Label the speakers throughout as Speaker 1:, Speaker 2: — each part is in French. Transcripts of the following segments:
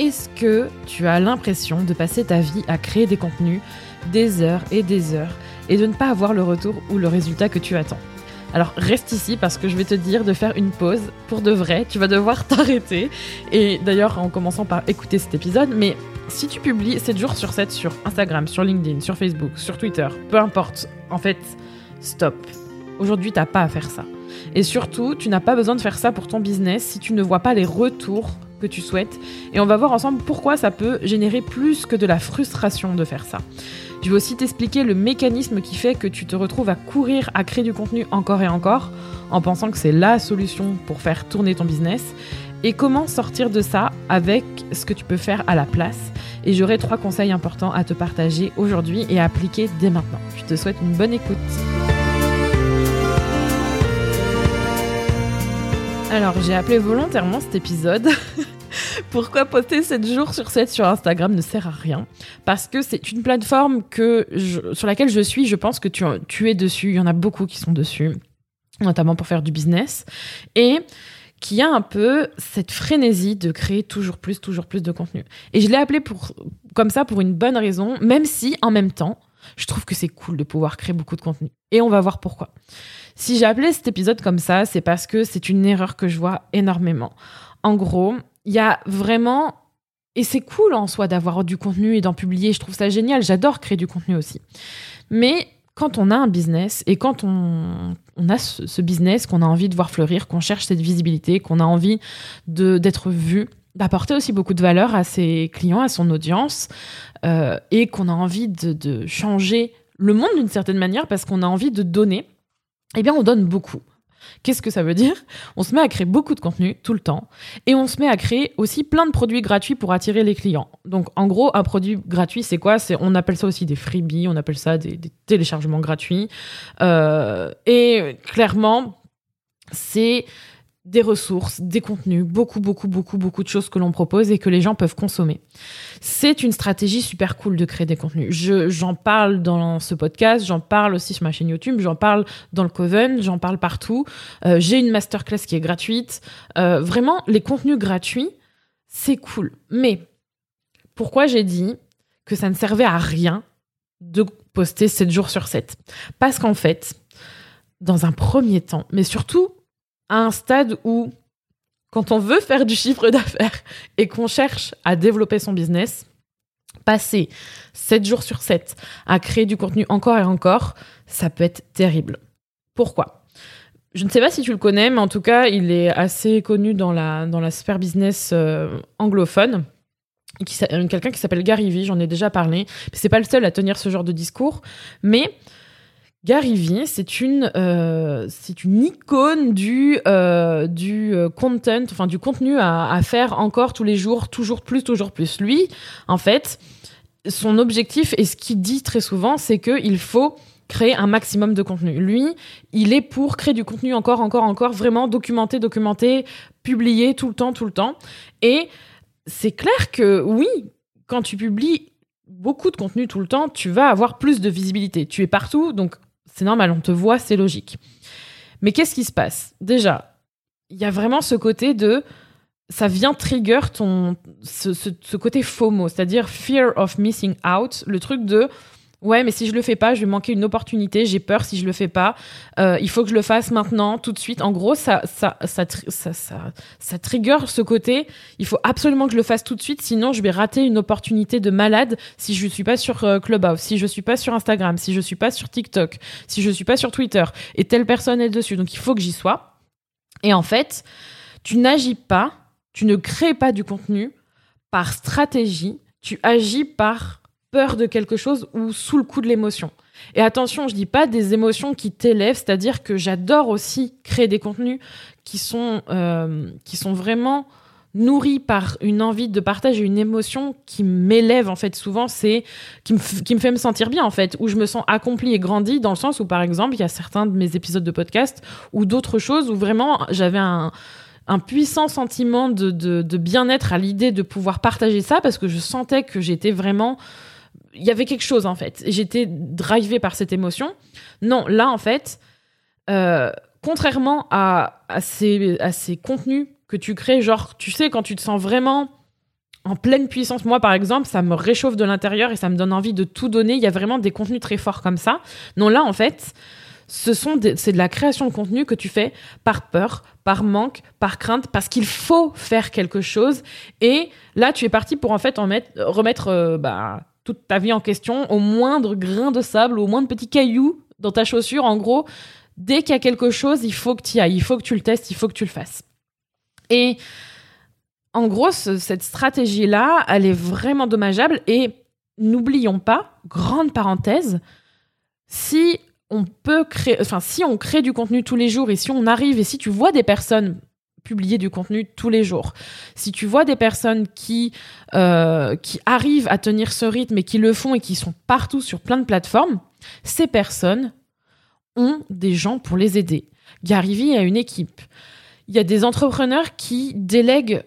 Speaker 1: Est-ce que tu as l'impression de passer ta vie à créer des contenus des heures et des heures et de ne pas avoir le retour ou le résultat que tu attends? Alors reste ici parce que je vais te dire de faire une pause pour de vrai. Tu vas devoir t'arrêter. Et d'ailleurs, en commençant par écouter cet épisode, mais si tu publies 7 jours sur 7 sur Instagram, sur LinkedIn, sur Facebook, sur Twitter, peu importe, en fait, stop. Aujourd'hui, t'as pas à faire ça. Et surtout, tu n'as pas besoin de faire ça pour ton business si tu ne vois pas les retours que tu souhaites. Et on va voir ensemble pourquoi ça peut générer plus que de la frustration de faire ça. Je vais aussi t'expliquer le mécanisme qui fait que tu te retrouves à courir à créer du contenu encore et encore en pensant que c'est la solution pour faire tourner ton business et comment sortir de ça avec ce que tu peux faire à la place. Et j'aurai trois conseils importants à te partager aujourd'hui et à appliquer dès maintenant. Je te souhaite une bonne écoute. Alors j'ai appelé volontairement cet épisode Pourquoi poster 7 jours sur 7 sur Instagram ne sert à rien? Parce que c'est une plateforme que sur laquelle je suis, je pense que tu, tu es dessus, il y en a beaucoup qui sont dessus, notamment pour faire du business. Et qui a un peu cette frénésie de créer toujours plus, toujours plus de contenu. Et je l'ai appelé pour, comme ça pour une bonne raison, même si en même temps, je trouve que c'est cool de pouvoir créer beaucoup de contenu. Et on va voir pourquoi. Si j'ai appelé cet épisode comme ça, c'est parce que c'est une erreur que je vois énormément. En gros, il y a vraiment et c'est cool en soi d'avoir du contenu et d'en publier, je trouve ça génial, j'adore créer du contenu aussi. Mais quand on a un business et quand on, a ce, business qu'on a envie de voir fleurir, qu'on cherche cette visibilité, qu'on a envie d'être vu, d'apporter aussi beaucoup de valeur à ses clients, à son audience, euh, et qu'on a envie de, changer le monde d'une certaine manière parce qu'on a envie de donner, eh bien on donne beaucoup. Qu'est-ce que ça veut dire? On se met à créer beaucoup de contenu tout le temps et on se met à créer aussi plein de produits gratuits pour attirer les clients. Donc en gros, un produit gratuit, c'est quoi? C'est on appelle ça aussi des freebies, on appelle ça des, téléchargements gratuits. Euh, et clairement, c'est des ressources, des contenus, beaucoup, beaucoup, beaucoup, beaucoup de choses que l'on propose et que les gens peuvent consommer. C'est une stratégie super cool de créer des contenus. j'en parle dans ce podcast, j'en parle aussi sur ma chaîne YouTube, j'en parle dans le Coven, j'en parle partout. Euh, j'ai une masterclass qui est gratuite. Euh, vraiment, les contenus gratuits, c'est cool. Mais pourquoi j'ai dit que ça ne servait à rien de poster 7 jours sur 7 Parce qu'en fait, dans un premier temps, mais surtout à un stade où, quand on veut faire du chiffre d'affaires et qu'on cherche à développer son business, passer 7 jours sur 7 à créer du contenu encore et encore, ça peut être terrible. Pourquoi? Je ne sais pas si tu le connais, mais en tout cas, il est assez connu dans la, dans la sphère business euh, anglophone. Quelqu'un qui s'appelle Gary Vee, j'en ai déjà parlé. C'est pas le seul à tenir ce genre de discours, mais Gary Vee, c'est une, euh, c'est une icône du, euh, du euh, content, enfin du contenu à, à, faire encore tous les jours, toujours plus, toujours plus. Lui, en fait, son objectif et ce qu'il dit très souvent, c'est qu'il faut créer un maximum de contenu. Lui, il est pour créer du contenu encore, encore, encore, vraiment documenté, documenté, publié tout le temps, tout le temps. Et c'est clair que oui, quand tu publies beaucoup de contenu tout le temps, tu vas avoir plus de visibilité. Tu es partout, donc c'est normal, on te voit, c'est logique. Mais qu'est-ce qui se passe? Déjà, il y a vraiment ce côté de ça vient trigger ton ce, ce côté FOMO, c'est-à-dire fear of missing out, le truc de Ouais, mais si je le fais pas, je vais manquer une opportunité. J'ai peur si je le fais pas. Euh, il faut que je le fasse maintenant, tout de suite. En gros, ça, ça, ça, ça, ça, ça trigger ce côté. Il faut absolument que je le fasse tout de suite, sinon je vais rater une opportunité de malade si je suis pas sur euh, Clubhouse, si je suis pas sur Instagram, si je suis pas sur TikTok, si je suis pas sur Twitter et telle personne est dessus. Donc il faut que j'y sois. Et en fait, tu n'agis pas, tu ne crées pas du contenu par stratégie, tu agis par peur de quelque chose ou sous le coup de l'émotion. Et attention, je dis pas des émotions qui t'élèvent, c'est-à-dire que j'adore aussi créer des contenus qui sont, euh, qui sont vraiment nourris par une envie de partager une émotion qui m'élève en fait souvent c'est qui me, qui me fait me sentir bien en fait où je me sens accomplie et grandie dans le sens où par exemple il y a certains de mes épisodes de podcast ou d'autres choses où vraiment j'avais un un puissant sentiment de, de bien-être à l'idée de pouvoir partager ça parce que je sentais que j'étais vraiment il y avait quelque chose en fait. J'étais drivée par cette émotion. Non, là en fait, euh, contrairement à, à, ces, à ces contenus que tu crées, genre, tu sais, quand tu te sens vraiment en pleine puissance, moi par exemple, ça me réchauffe de l'intérieur et ça me donne envie de tout donner. Il y a vraiment des contenus très forts comme ça. Non, là en fait, ce sont c'est de la création de contenu que tu fais par peur, par manque, par crainte, parce qu'il faut faire quelque chose. Et là, tu es parti pour en fait remettre euh, bah, toute ta vie en question, au moindre grain de sable, au moindre petit caillou dans ta chaussure. En gros, dès qu'il y a quelque chose, il faut que tu y ailles, il faut que tu le testes, il faut que tu le fasses. Et en gros, cette stratégie-là, elle est vraiment dommageable. Et n'oublions pas, grande parenthèse, si on peut créer, enfin, si on crée du contenu tous les jours et si on arrive et si tu vois des personnes publier du contenu tous les jours. Si tu vois des personnes qui, euh, qui arrivent à tenir ce rythme et qui le font et qui sont partout sur plein de plateformes, ces personnes ont des gens pour les aider. Gary a une équipe. Il y a des entrepreneurs qui délèguent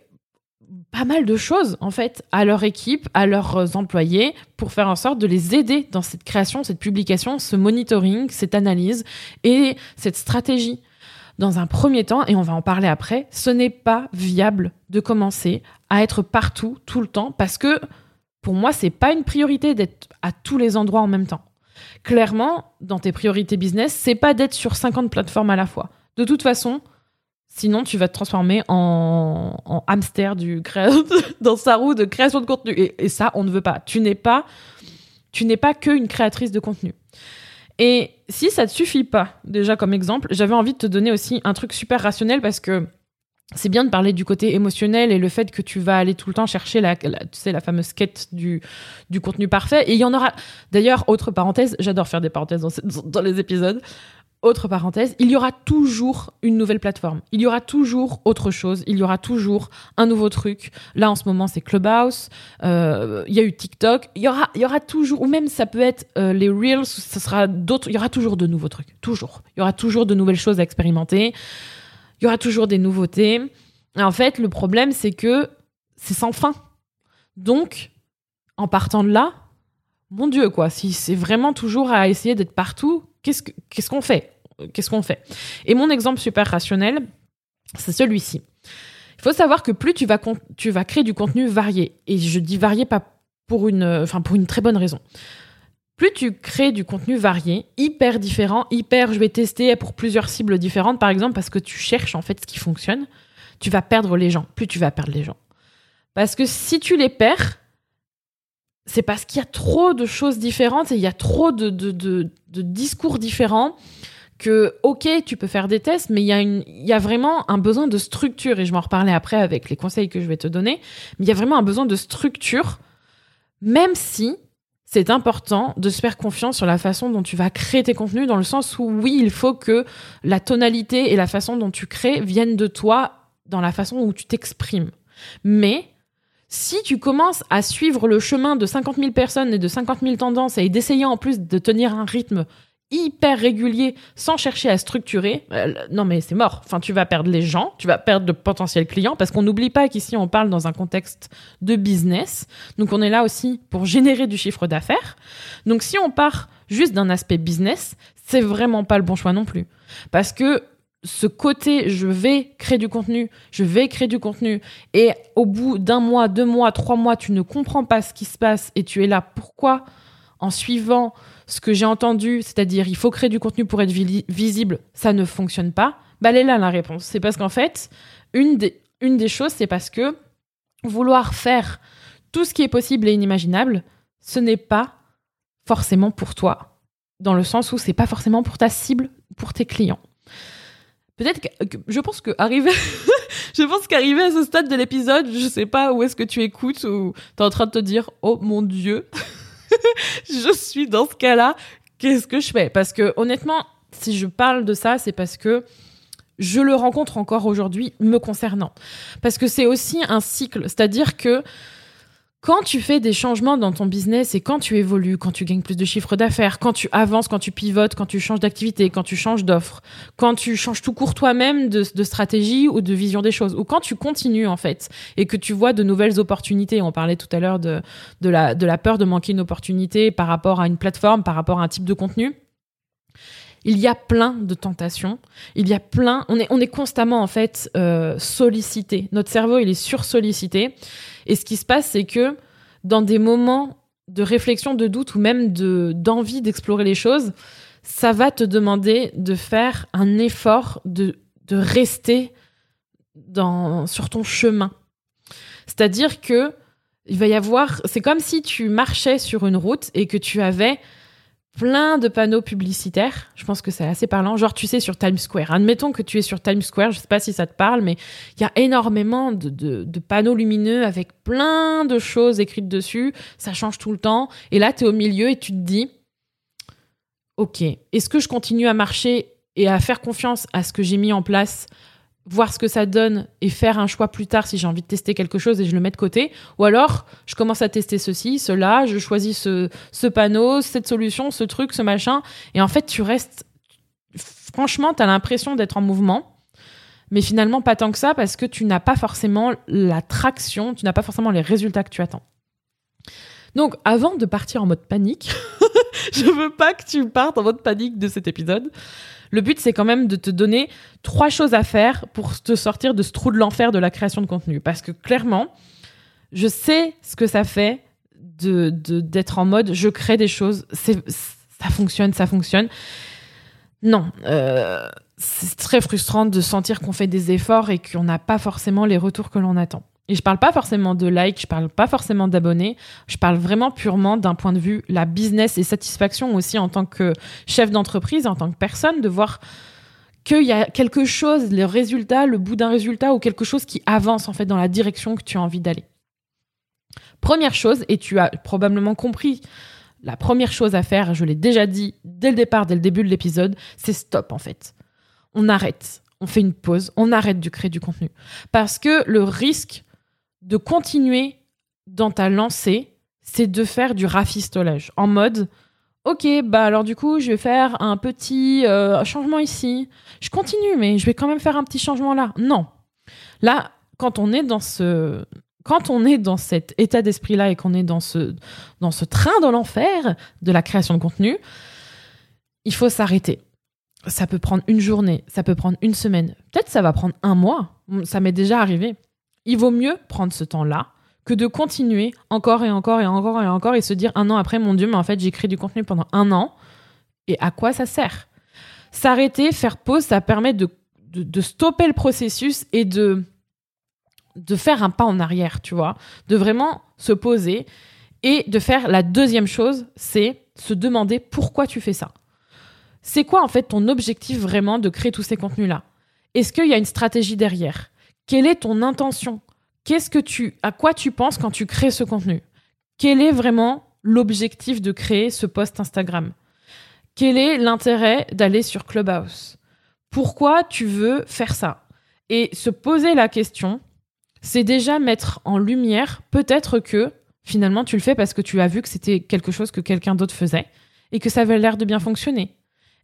Speaker 1: pas mal de choses en fait à leur équipe, à leurs employés pour faire en sorte de les aider dans cette création, cette publication, ce monitoring, cette analyse et cette stratégie dans un premier temps, et on va en parler après, ce n'est pas viable de commencer à être partout, tout le temps, parce que pour moi, c'est pas une priorité d'être à tous les endroits en même temps. Clairement, dans tes priorités business, c'est pas d'être sur 50 plateformes à la fois. De toute façon, sinon tu vas te transformer en, hamster du dans sa roue de création de contenu. Et, et ça, on ne veut pas. Tu n'es pas, tu n'es pas qu'une créatrice de contenu. Et si ça ne te suffit pas, déjà comme exemple, j'avais envie de te donner aussi un truc super rationnel parce que c'est bien de parler du côté émotionnel et le fait que tu vas aller tout le temps chercher la, tu sais, la fameuse quête du, du contenu parfait. Et il y en aura. D'ailleurs, autre parenthèse, j'adore faire des parenthèses dans, dans les épisodes. Autre parenthèse, il y aura toujours une nouvelle plateforme. Il y aura toujours autre chose. Il y aura toujours un nouveau truc. Là, en ce moment, c'est Clubhouse. Euh, il y a eu TikTok. Il y aura, y aura toujours, ou même ça peut être euh, les Reels. Ce sera d'autres. Il y aura toujours de nouveaux trucs. Toujours. Il y aura toujours de nouvelles choses à expérimenter. Il y aura toujours des nouveautés. En fait, le problème, c'est que c'est sans fin. Donc, en partant de là, mon Dieu, quoi. Si c'est vraiment toujours à essayer d'être partout, qu'est-ce qu'on fait? Qu'est-ce qu'on fait? Et mon exemple super rationnel, c'est celui-ci. Il faut savoir que plus tu vas, créer du contenu varié, et je dis varié pas pour une, enfin pour une très bonne raison. Plus tu crées du contenu varié, hyper différent, hyper, je vais tester pour plusieurs cibles différentes, par exemple, parce que tu cherches en fait ce qui fonctionne, tu vas perdre les gens. Plus tu vas perdre les gens. Parce que si tu les perds, c'est parce qu'il y a trop de choses différentes et il y a trop de, discours différents que, ok, tu peux faire des tests, mais il y, a une, il y a vraiment un besoin de structure, et je m'en reparler après avec les conseils que je vais te donner, mais il y a vraiment un besoin de structure, même si c'est important de se faire confiance sur la façon dont tu vas créer tes contenus, dans le sens où, oui, il faut que la tonalité et la façon dont tu crées viennent de toi dans la façon où tu t'exprimes. Mais si tu commences à suivre le chemin de 50 000 personnes et de 50 000 tendances et d'essayer en plus de tenir un rythme hyper régulier sans chercher à structurer, euh, non mais c'est mort. Enfin, tu vas perdre les gens, tu vas perdre de potentiels clients parce qu'on n'oublie pas qu'ici on parle dans un contexte de business. Donc on est là aussi pour générer du chiffre d'affaires. Donc si on part juste d'un aspect business, c'est vraiment pas le bon choix non plus. Parce que ce côté je vais créer du contenu, je vais créer du contenu, et au bout d'un mois, deux mois, trois mois, tu ne comprends pas ce qui se passe et tu es là, pourquoi? En suivant ce que j'ai entendu, c'est-à-dire il faut créer du contenu pour être visible, ça ne fonctionne pas, bah elle est là la réponse. C'est parce qu'en fait, une des, une des choses, c'est parce que vouloir faire tout ce qui est possible et inimaginable, ce n'est pas forcément pour toi, dans le sens où c'est pas forcément pour ta cible, pour tes clients. Peut-être que, je pense que arriver, je pense qu'arriver à ce stade de l'épisode, je sais pas où est-ce que tu écoutes ou t'es en train de te dire, oh mon dieu, je suis dans ce cas-là, qu'est-ce que je fais? Parce que honnêtement, si je parle de ça, c'est parce que je le rencontre encore aujourd'hui me concernant. Parce que c'est aussi un cycle, c'est-à-dire que quand tu fais des changements dans ton business et quand tu évolues, quand tu gagnes plus de chiffre d'affaires, quand tu avances, quand tu pivotes, quand tu changes d'activité, quand tu changes d'offre, quand tu changes tout court toi-même de, stratégie ou de vision des choses, ou quand tu continues en fait et que tu vois de nouvelles opportunités. On parlait tout à l'heure de, la peur de manquer une opportunité par rapport à une plateforme, par rapport à un type de contenu. Il y a plein de tentations. Il y a plein. On est, on est constamment en fait euh, sollicité. Notre cerveau, il est sursollicité. Et ce qui se passe, c'est que dans des moments de réflexion, de doute ou même de d'envie d'explorer les choses, ça va te demander de faire un effort de, de rester dans, sur ton chemin. C'est-à-dire que il va y avoir, c'est comme si tu marchais sur une route et que tu avais plein de panneaux publicitaires. Je pense que c'est assez parlant. Genre, tu sais, sur Times Square. Admettons que tu es sur Times Square. Je sais pas si ça te parle, mais il y a énormément de, de, panneaux lumineux avec plein de choses écrites dessus. Ça change tout le temps. Et là, tu es au milieu et tu te dis, OK, est-ce que je continue à marcher et à faire confiance à ce que j'ai mis en place voir ce que ça donne et faire un choix plus tard si j'ai envie de tester quelque chose et je le mets de côté. Ou alors, je commence à tester ceci, cela, je choisis ce, ce panneau, cette solution, ce truc, ce machin. Et en fait, tu restes... Franchement, tu as l'impression d'être en mouvement, mais finalement pas tant que ça parce que tu n'as pas forcément la traction, tu n'as pas forcément les résultats que tu attends. Donc, avant de partir en mode panique, je veux pas que tu partes en mode panique de cet épisode. Le but, c'est quand même de te donner trois choses à faire pour te sortir de ce trou de l'enfer de la création de contenu. Parce que clairement, je sais ce que ça fait d'être en mode je crée des choses, ça fonctionne, ça fonctionne. Non, euh, c'est très frustrant de sentir qu'on fait des efforts et qu'on n'a pas forcément les retours que l'on attend. Et je parle pas forcément de likes, je parle pas forcément d'abonnés, je parle vraiment purement d'un point de vue la business et satisfaction aussi en tant que chef d'entreprise, en tant que personne, de voir qu'il y a quelque chose, le résultat, le bout d'un résultat ou quelque chose qui avance en fait dans la direction que tu as envie d'aller. Première chose, et tu as probablement compris, la première chose à faire, je l'ai déjà dit dès le départ, dès le début de l'épisode, c'est stop en fait. On arrête, on fait une pause, on arrête de créer du contenu. Parce que le risque de continuer dans ta lancée, c'est de faire du rafistolage en mode Ok, bah alors du coup, je vais faire un petit euh, changement ici. Je continue, mais je vais quand même faire un petit changement là. Non. Là, quand on est dans ce, quand on est dans cet état d'esprit-là et qu'on est dans ce, dans ce train dans l'enfer de la création de contenu, il faut s'arrêter. Ça peut prendre une journée, ça peut prendre une semaine, peut-être ça va prendre un mois. Ça m'est déjà arrivé il vaut mieux prendre ce temps-là que de continuer encore et encore et encore et encore et se dire un an après, mon Dieu, mais en fait, j'ai créé du contenu pendant un an. Et à quoi ça sert? S'arrêter, faire pause, ça permet de, stopper le processus et de, de faire un pas en arrière, tu vois. De vraiment se poser et de faire la deuxième chose, c'est se demander pourquoi tu fais ça. C'est quoi en fait ton objectif vraiment de créer tous ces contenus-là? Est-ce qu'il y a une stratégie derrière? Quelle est ton intention? Qu'est-ce que tu, à quoi tu penses quand tu crées ce contenu? Quel est vraiment l'objectif de créer ce post Instagram? Quel est l'intérêt d'aller sur Clubhouse? Pourquoi tu veux faire ça? Et se poser la question, c'est déjà mettre en lumière peut-être que finalement tu le fais parce que tu as vu que c'était quelque chose que quelqu'un d'autre faisait et que ça avait l'air de bien fonctionner.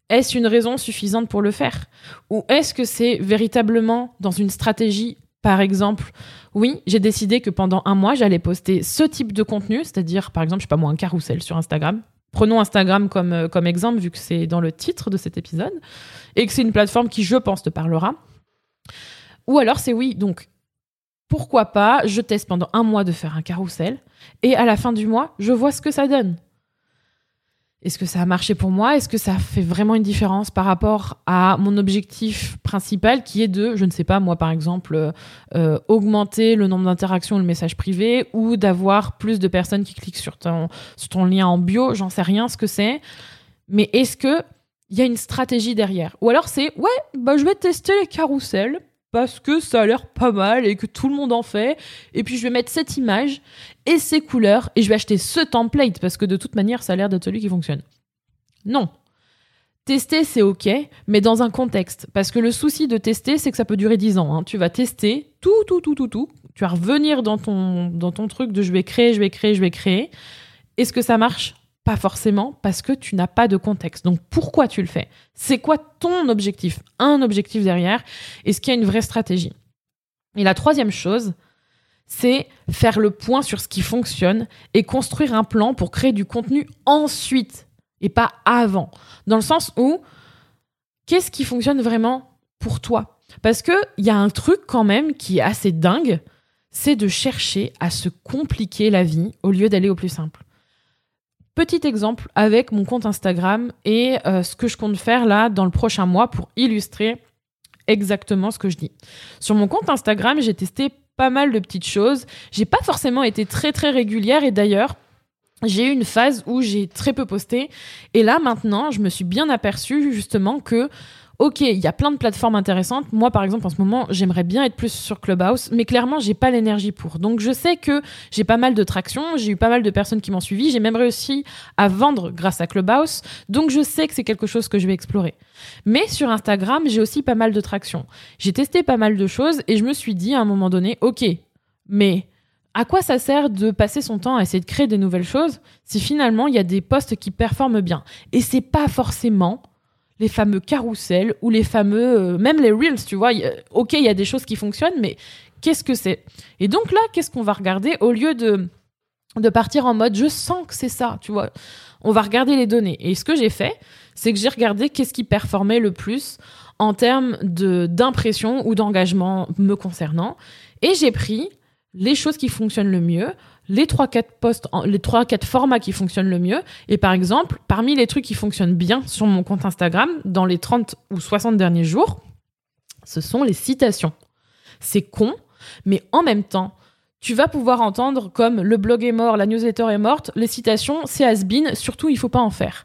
Speaker 1: Est-ce une raison suffisante pour le faire? Ou est-ce que c'est véritablement dans une stratégie? Par exemple, oui, j'ai décidé que pendant un mois, j'allais poster ce type de contenu, c'est-à-dire, par exemple, je sais pas moi, un carrousel sur Instagram. Prenons Instagram comme, euh, comme exemple, vu que c'est dans le titre de cet épisode, et que c'est une plateforme qui, je pense, te parlera. Ou alors, c'est oui, donc, pourquoi pas, je teste pendant un mois de faire un carrousel, et à la fin du mois, je vois ce que ça donne. Est-ce que ça a marché pour moi? Est-ce que ça fait vraiment une différence par rapport à mon objectif principal qui est de, je ne sais pas, moi par exemple, euh, augmenter le nombre d'interactions ou le message privé ou d'avoir plus de personnes qui cliquent sur ton, sur ton lien en bio? J'en sais rien ce que c'est. Mais est-ce que il y a une stratégie derrière? Ou alors c'est, ouais, bah, je vais tester les carousels parce que ça a l'air pas mal et que tout le monde en fait. Et puis je vais mettre cette image et ces couleurs et je vais acheter ce template parce que de toute manière ça a l'air d'être celui qui fonctionne. Non. Tester, c'est ok, mais dans un contexte. Parce que le souci de tester, c'est que ça peut durer 10 ans. Hein. Tu vas tester tout, tout, tout, tout, tout. Tu vas revenir dans ton, dans ton truc de je vais créer, je vais créer, je vais créer. Est-ce que ça marche? Pas forcément, parce que tu n'as pas de contexte. Donc pourquoi tu le fais? C'est quoi ton objectif? Un objectif derrière? Est-ce qu'il y a une vraie stratégie? Et la troisième chose, c'est faire le point sur ce qui fonctionne et construire un plan pour créer du contenu ensuite et pas avant. Dans le sens où, qu'est-ce qui fonctionne vraiment pour toi? Parce qu'il y a un truc quand même qui est assez dingue, c'est de chercher à se compliquer la vie au lieu d'aller au plus simple. Petit exemple avec mon compte Instagram et euh, ce que je compte faire là dans le prochain mois pour illustrer exactement ce que je dis. Sur mon compte Instagram, j'ai testé pas mal de petites choses. J'ai pas forcément été très très régulière et d'ailleurs, j'ai eu une phase où j'ai très peu posté. Et là, maintenant, je me suis bien aperçue justement que, ok, il y a plein de plateformes intéressantes. Moi, par exemple, en ce moment, j'aimerais bien être plus sur Clubhouse, mais clairement, j'ai pas l'énergie pour. Donc, je sais que j'ai pas mal de traction. J'ai eu pas mal de personnes qui m'ont suivi. J'ai même réussi à vendre grâce à Clubhouse. Donc, je sais que c'est quelque chose que je vais explorer. Mais sur Instagram, j'ai aussi pas mal de traction. J'ai testé pas mal de choses et je me suis dit à un moment donné, ok, mais à quoi ça sert de passer son temps à essayer de créer des nouvelles choses si finalement il y a des postes qui performent bien? Et c'est pas forcément les fameux carousels ou les fameux, euh, même les reels, tu vois. ok, il y a des choses qui fonctionnent, mais qu'est-ce que c'est? Et donc là, qu'est-ce qu'on va regarder? Au lieu de partir en mode je sens que c'est ça, tu vois. On va regarder les données. Et ce que j'ai fait, c'est que j'ai regardé qu'est-ce qui performait le plus en termes de d'impression ou d'engagement me concernant. Et j'ai pris les choses qui fonctionnent le mieux, les 3-4 postes, les 3-4 formats qui fonctionnent le mieux. Et par exemple, parmi les trucs qui fonctionnent bien sur mon compte Instagram dans les 30 ou 60 derniers jours, ce sont les citations. C'est con, mais en même temps, tu vas pouvoir entendre comme le blog est mort, la newsletter est morte, les citations, c'est has-been, surtout il faut pas en faire.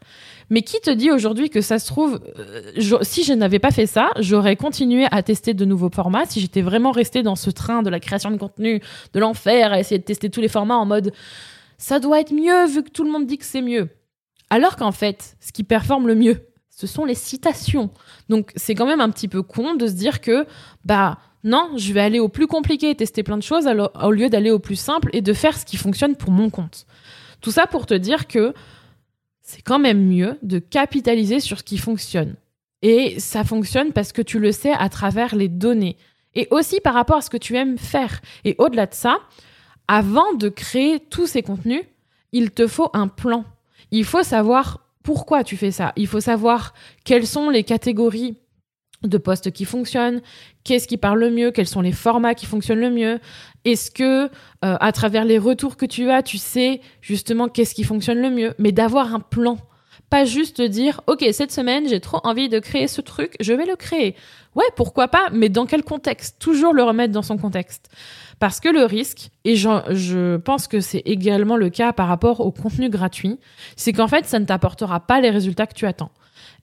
Speaker 1: Mais qui te dit aujourd'hui que ça se trouve, euh, si je n'avais pas fait ça, j'aurais continué à tester de nouveaux formats, si j'étais vraiment resté dans ce train de la création de contenu, de l'enfer, à essayer de tester tous les formats en mode ça doit être mieux vu que tout le monde dit que c'est mieux. Alors qu'en fait, ce qui performe le mieux, ce sont les citations. Donc c'est quand même un petit peu con de se dire que bah non, je vais aller au plus compliqué et tester plein de choses au lieu d'aller au plus simple et de faire ce qui fonctionne pour mon compte. Tout ça pour te dire que c'est quand même mieux de capitaliser sur ce qui fonctionne. Et ça fonctionne parce que tu le sais à travers les données. Et aussi par rapport à ce que tu aimes faire. Et au-delà de ça, avant de créer tous ces contenus, il te faut un plan. Il faut savoir pourquoi tu fais ça. Il faut savoir quelles sont les catégories de postes qui fonctionnent, qu'est-ce qui parle le mieux, quels sont les formats qui fonctionnent le mieux, est-ce que euh, à travers les retours que tu as, tu sais justement qu'est-ce qui fonctionne le mieux, mais d'avoir un plan, pas juste dire OK, cette semaine, j'ai trop envie de créer ce truc, je vais le créer. Ouais, pourquoi pas, mais dans quel contexte? Toujours le remettre dans son contexte. Parce que le risque, et je, je pense que c'est également le cas par rapport au contenu gratuit, c'est qu'en fait, ça ne t'apportera pas les résultats que tu attends.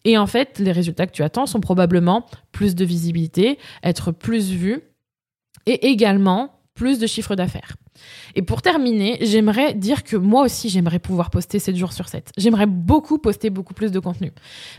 Speaker 1: Et en fait, les résultats que tu attends sont probablement plus de visibilité, être plus vu et également plus de chiffre d'affaires. Et pour terminer, j'aimerais dire que moi aussi, j'aimerais pouvoir poster 7 jours sur 7. J'aimerais beaucoup poster beaucoup plus de contenu.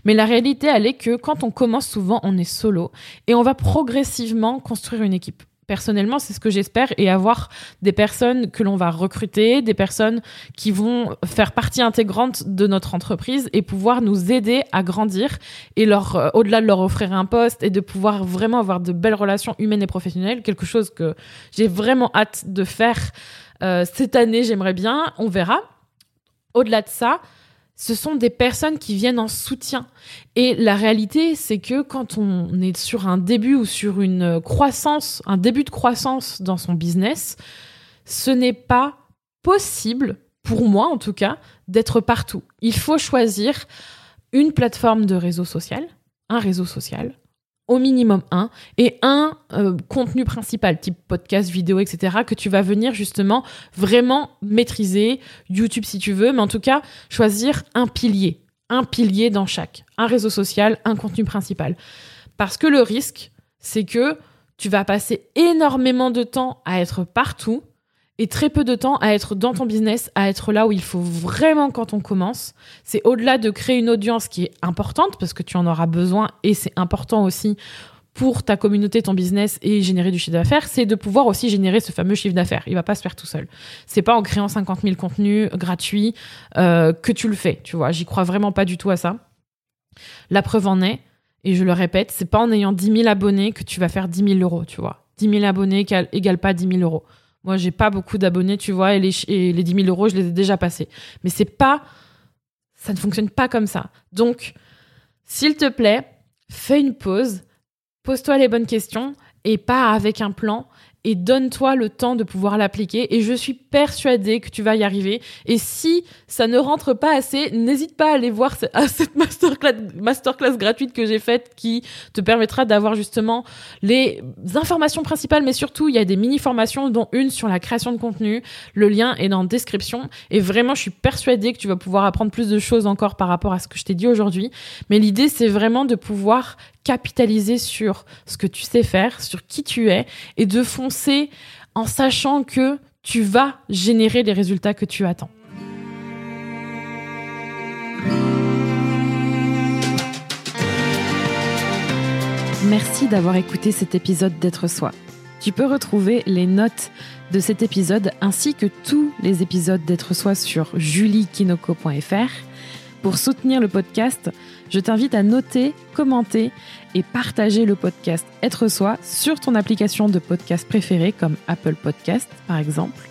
Speaker 1: Mais la réalité, elle est que quand on commence souvent, on est solo et on va progressivement construire une équipe personnellement, c'est ce que j'espère, et avoir des personnes que l'on va recruter, des personnes qui vont faire partie intégrante de notre entreprise et pouvoir nous aider à grandir et leur, euh, au-delà de leur offrir un poste et de pouvoir vraiment avoir de belles relations humaines et professionnelles, quelque chose que j'ai vraiment hâte de faire euh, cette année, j'aimerais bien, on verra. Au-delà de ça, ce sont des personnes qui viennent en soutien. Et la réalité, c'est que quand on est sur un début ou sur une croissance, un début de croissance dans son business, ce n'est pas possible, pour moi en tout cas, d'être partout. Il faut choisir une plateforme de réseau social, un réseau social, au minimum un, et un euh, contenu principal, type podcast, vidéo, etc., que tu vas venir justement vraiment maîtriser, YouTube si tu veux, mais en tout cas, choisir un pilier, un pilier dans chaque, un réseau social, un contenu principal. Parce que le risque, c'est que tu vas passer énormément de temps à être partout et très peu de temps à être dans ton business, à être là où il faut vraiment quand on commence. C'est au-delà de créer une audience qui est importante parce que tu en auras besoin et c'est important aussi pour ta communauté, ton business et générer du chiffre d'affaires, c'est de pouvoir aussi générer ce fameux chiffre d'affaires. Il va pas se faire tout seul. C'est pas en créant 50 000 contenus gratuits euh, que tu le fais. Tu vois, j'y crois vraiment pas du tout à ça. La preuve en est, et je le répète, c'est pas en ayant 10 000 abonnés que tu vas faire 10 000 euros. Tu vois, 10 000 abonnés égale pas 10 000 euros. Moi, j'ai pas beaucoup d'abonnés, tu vois, et les, et les 10 000 euros, je les ai déjà passés. Mais c'est pas, ça ne fonctionne pas comme ça. Donc, s'il te plaît, fais une pause Pose-toi les bonnes questions et pas avec un plan et donne-toi le temps de pouvoir l'appliquer. Et je suis persuadée que tu vas y arriver. Et si ça ne rentre pas assez n'hésite pas à aller voir cette masterclass, masterclass gratuite que j'ai faite qui te permettra d'avoir justement les informations principales mais surtout il y a des mini formations dont une sur la création de contenu. Le lien est dans la description. Et vraiment je suis persuadée que tu vas pouvoir apprendre plus de choses encore par rapport à ce que je t'ai dit aujourd'hui. Mais l'idée c'est vraiment de pouvoir capitaliser sur ce que tu sais faire, sur qui tu es, et de foncer en sachant que tu vas générer les résultats que tu attends. Merci d'avoir écouté cet épisode d'être soi. Tu peux retrouver les notes de cet épisode ainsi que tous les épisodes d'être soi sur juliekinoko.fr pour soutenir le podcast, je t'invite à noter, commenter et partager le podcast Être Soi sur ton application de podcast préférée comme Apple Podcast par exemple.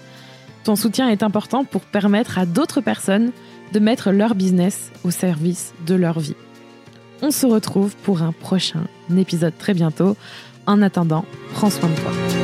Speaker 1: Ton soutien est important pour permettre à d'autres personnes de mettre leur business au service de leur vie. On se retrouve pour un prochain épisode très bientôt. En attendant, prends soin de toi.